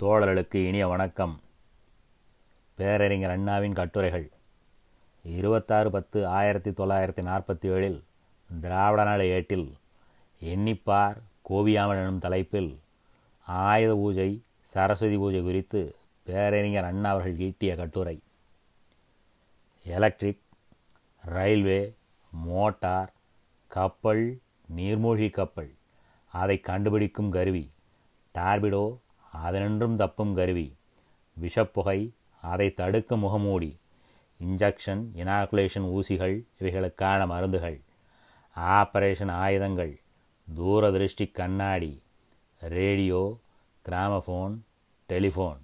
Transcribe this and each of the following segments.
தோழர்களுக்கு இனிய வணக்கம். பேரறிஞர் அண்ணாவின் கட்டுரைகள். இருபத்தாறு பத்து ஆயிரத்தி தொள்ளாயிரத்தி நாற்பத்தி ஏழில் திராவிட நாடு ஏட்டில் எண்ணிப்பார் கோவியாமல் எனும் தலைப்பில் ஆயுத பூஜை சரஸ்வதி பூஜை குறித்து பேரறிஞர் அண்ணா அவர்கள் ஈட்டிய கட்டுரை. எலக்ட்ரிக் ரயில்வே மோட்டார் கப்பல் நீர்மூழ்கி கப்பல். அதை கண்டுபிடிக்கும் கருவி. டார்பிடோ அதனின்றும் தப்பும் கருவி. விஷப்புகை அதை தடுக்கும் முகமூடி. இன்ஜெக்ஷன் இனாகுலேஷன் ஊசிகள் இவைகளுக்கான மருந்துகள். ஆபரேஷன் ஆயுதங்கள் தூரதிருஷ்டி கண்ணாடி. ரேடியோ கிராமஃபோன் டெலிஃபோன்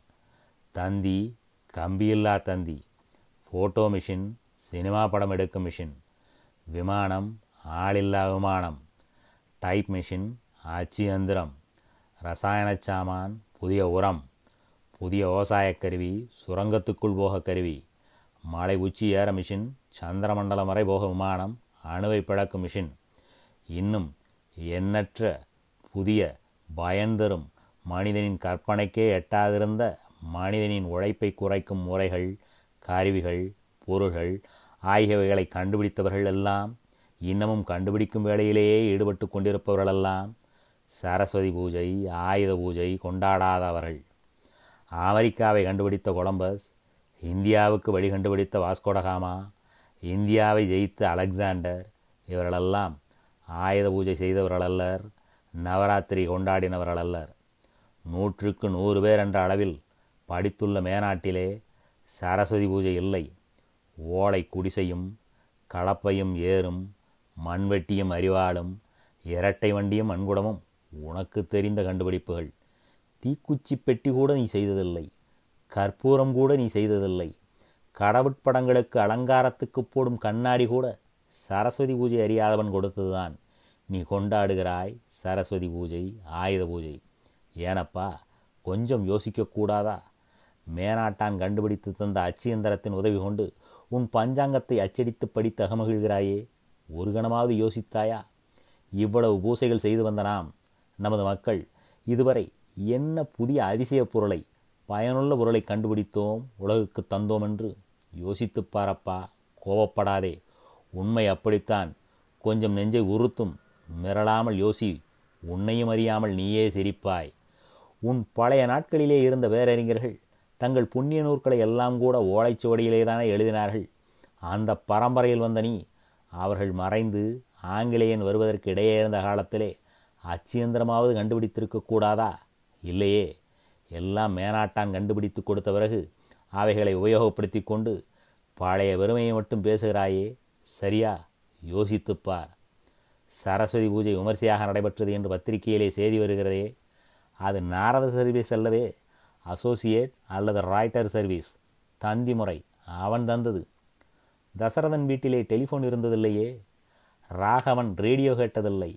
தந்தி கம்பியில்லா தந்தி. ஃபோட்டோ மிஷின் சினிமா படம் எடுக்கும் மிஷின் விமானம் ஆளில்லா விமானம். டைப் மிஷின் அச்சு எந்திரம். ரசாயன சாமான் புதிய உரம் புதிய விவசாயக் கருவி சுரங்கத்துக்குள் போக கருவி மலை உச்சி ஏற மிஷின் சந்திரமண்டலம் வரை போக விமானம் அணுவை பிளக்கும் மிஷின். இன்னும் எண்ணற்ற புதிய பயன்தரும் மனிதனின் கற்பனைக்கே எட்டாதிருந்த மனிதனின் உழைப்பை குறைக்கும் முறைகள் கருவிகள் பொருள்கள் ஆகியவைகளை கண்டுபிடித்தவர்கள் எல்லாம் இன்னமும் கண்டுபிடிக்கும் வேளையிலேயே ஈடுபட்டு கொண்டிருப்பவர்களெல்லாம் சரஸ்வதி பூஜை ஆயுத பூஜை கொண்டாடாதவர்கள். அமெரிக்காவை கண்டுபிடித்த கொலம்பஸ் இந்தியாவுக்கு வழி கண்டுபிடித்த வாஸ்கோடகாமா இந்தியாவை ஜெயித்த அலெக்சாண்டர் இவர்களெல்லாம் ஆயுத பூஜை செய்தவர்கள் அல்லர் நவராத்திரி கொண்டாடினவர்கள் அல்லர். நூற்றுக்கு நூறு பேர் என்ற அளவில் படித்துள்ள மேனாட்டிலே சரஸ்வதி பூஜை இல்லை. ஓலை குடிசையும் கலப்பையும் ஏறும் மண்வெட்டியும் அறிவாளும் இரட்டை வண்டியும் மண்குடமும். உனக்கு தெரிந்த கண்டுபிடிப்புகள். தீக்குச்சி பெட்டி கூட நீ செய்ததில்லை. கற்பூரம் கூட நீ செய்ததில்லை. கடவுட்படங்களுக்கு அலங்காரத்துக்கு போடும் கண்ணாடி கூட சரஸ்வதி பூஜை அறியாதவன் கொடுத்ததுதான். நீ கொண்டாடுகிறாய் சரஸ்வதி பூஜை ஆயுத பூஜை. ஏனப்பா கொஞ்சம் யோசிக்கக்கூடாதா மேனாட்டான் கண்டுபிடித்து தந்த அச்சியந்திரத்தின் உதவி கொண்டு உன் பஞ்சாங்கத்தை அச்சடித்து படித்து அகமகிழ்கிறாயே. ஒரு கணமாவது யோசித்தாயா? இவ்வளவு பூசைகள் செய்து வந்த நாம் நமது மக்கள் இதுவரை என்ன புதிய அதிசய பொருளை பயனுள்ள பொருளை கண்டுபிடித்தோம் உலகுக்கு தந்தோம் என்று யோசித்துப் பாரப்பா கோபப்படாதே. உண்மை அப்படித்தான். கொஞ்சம் நெஞ்சை உறுத்தும் மிரளாமல் யோசி உன்னையும் அறியாமல் நீயே சிரிப்பாய். உன் பழைய நாட்களிலே இருந்த வேறறிஞர்கள் தங்கள் புண்ணிய நூற்களை எல்லாம் கூட ஓலைச்சுவடியிலே தானே எழுதினார்கள். அந்த பரம்பரையில் வந்த நீ அவர்கள் மறைந்து ஆங்கிலேயன் வருவதற்கு இடையே இருந்த காலத்திலே அச்சியந்திரமாவது கண்டுபிடித்திருக்க கூடாதா இல்லையே. எல்லாம் மேனாட்டான் கண்டுபிடித்து கொடுத்த பிறகு அவைகளை உபயோகப்படுத்தி கொண்டு பழைய வெறுமையை மட்டும் பேசுகிறாயே. சரியா? யோசித்துப்பார் சரஸ்வதி பூஜை விமர்சையாக நடைபெற்றது என்று பத்திரிகையிலே செய்தி வருகிறதே. அது நாரத சர்வீஸ் அல்லவே அசோசியேட் அல்லது ராய்டர் சர்வீஸ். தந்தி முறை அவன் தந்தது. தசரதன் வீட்டிலே டெலிஃபோன் இருந்ததில்லையே. ராகவன் ரேடியோ கேட்டதில்லை.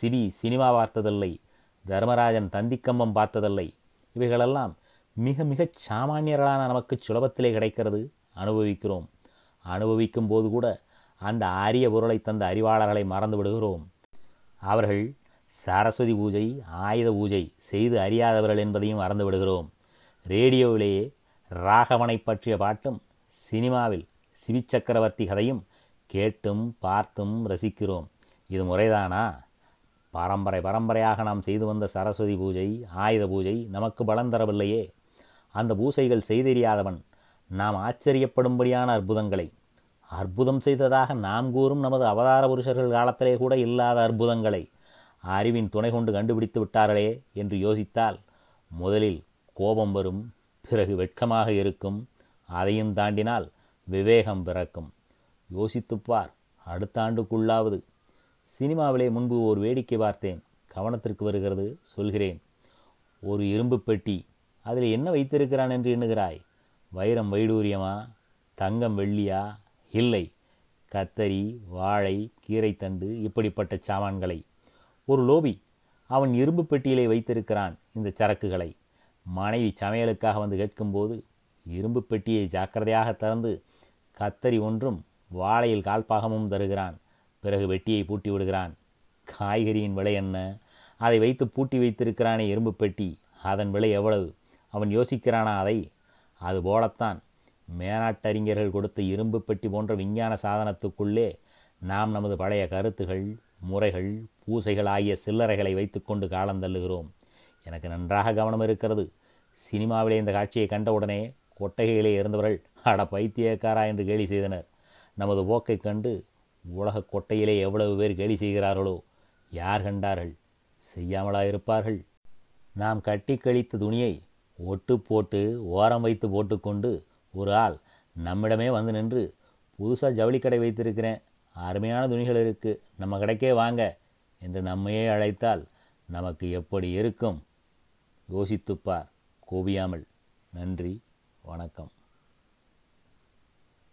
சிபி சினிமா பார்த்ததில்லை தர்மராஜன் தந்திக்கம்பம் பார்த்ததில்லை. இவைகளெல்லாம் மிக மிகச் சாமானியர்களான நமக்கு சுலபத்திலே கிடைக்கிறது அனுபவிக்கிறோம். அனுபவிக்கும் போது கூட அந்த அரிய பொருளை தந்த அறிவாளர்களை மறந்து விடுகிறோம். அவர்கள் சரஸ்வதி பூஜை ஆயுத பூஜை செய்து அறியாதவர்கள் என்பதையும் மறந்து விடுகிறோம். ரேடியோவிலேயே ராகவனை பற்றிய பாட்டும் சினிமாவில் சிவி சக்கரவர்த்தி கதையும் கேட்டும் பார்த்தும் ரசிக்கிறோம். இது முறைதானா? பரம்பரை பரம்பரையாக நாம் செய்து வந்த சரஸ்வதி பூஜை ஆயுத பூஜை நமக்கு பலம் தரவில்லையே. அந்த பூசைகள் செய்தெரியாதவன் நாம் ஆச்சரியப்படும்படியான அற்புதங்களை. அற்புதம் செய்ததாக நாம் கூறும் நமது அவதார புருஷர்கள் காலத்திலே கூட இல்லாத அற்புதங்களை அறிவின் துணை கொண்டு கண்டுபிடித்து விட்டார்களே என்று யோசித்தால் முதலில் கோபம் வரும் பிறகு வெட்கமாக இருக்கும் அதையும் தாண்டினால் விவேகம் பிறக்கும். யோசித்துப்பார் அடுத்த ஆண்டுக்குள்ளாவது சினிமாவிலே முன்பு ஒரு வேடிக்கை பார்த்தேன். கவனத்திற்கு வருகிறது சொல்கிறேன். ஒரு இரும்பு பெட்டி அதில் என்ன வைத்திருக்கிறான் என்று எண்ணுகிறாய்? வைரம் வைடூரியமா? தங்கம் வெள்ளியா? இல்லை. கத்தரி வாழை கீரைத்தண்டு இப்படிப்பட்ட சாமான்களை. ஒரு லோபி அவன் இரும்பு பெட்டியிலே வைத்திருக்கிறான் இந்த சரக்குகளை. மனைவி சமையலுக்காக வந்து கேட்கும்போது இரும்பு பெட்டியை ஜாக்கிரதையாக திறந்து கத்தரி ஒன்றும் வாழையில் கால்பாகமும் தருகிறான். பிறகு வெட்டியை பூட்டி விடுகிறான். காய்கறியின் விலை என்ன? அதை வைத்து பூட்டி வைத்திருக்கிறானே எறும்பு பெட்டி. அதன் விலை எவ்வளவு? அவன் யோசிக்கிறானா அதை? அதுபோலத்தான் மேனாட்டறிஞர்கள் கொடுத்த இரும்பு பெட்டி போன்ற விஞ்ஞான சாதனத்துக்குள்ளே நாம் நமது பழைய கருத்துகள் முறைகள் பூசைகள் ஆகிய சில்லறைகளை வைத்துக்கொண்டு காலந்தள்ளுகிறோம் எனக்கு நன்றாக கவனம் இருக்கிறது. சினிமாவிலே இந்த காட்சியை கண்டவுடனே கொட்டகையிலே இருந்தவர்கள் அட பைத்தியக்காரா என்று கேலி செய்தனர். நமது போக்கை கண்டு உலக கொட்டையிலே எவ்வளவு பேர் கேலி செய்கிறார்களோ யார் கண்டார்கள்? செய்யாமலா இருப்பார்கள். நாம் கட்டி கழித்த துணியை ஒட்டு போட்டு ஓரம் வைத்து போட்டுக்கொண்டு ஒரு ஆள் நம்மிடமே வந்து நின்று புதுசாக ஜவுளி கடை வைத்திருக்கிறேன். அருமையான துணிகள் இருக்குது நம்ம கடைக்கே வாங்க என்று நம்மையே அழைத்தால் நமக்கு எப்படி இருக்கும்? யோசித்துப்பார் கோபியாமல் நன்றி. வணக்கம்.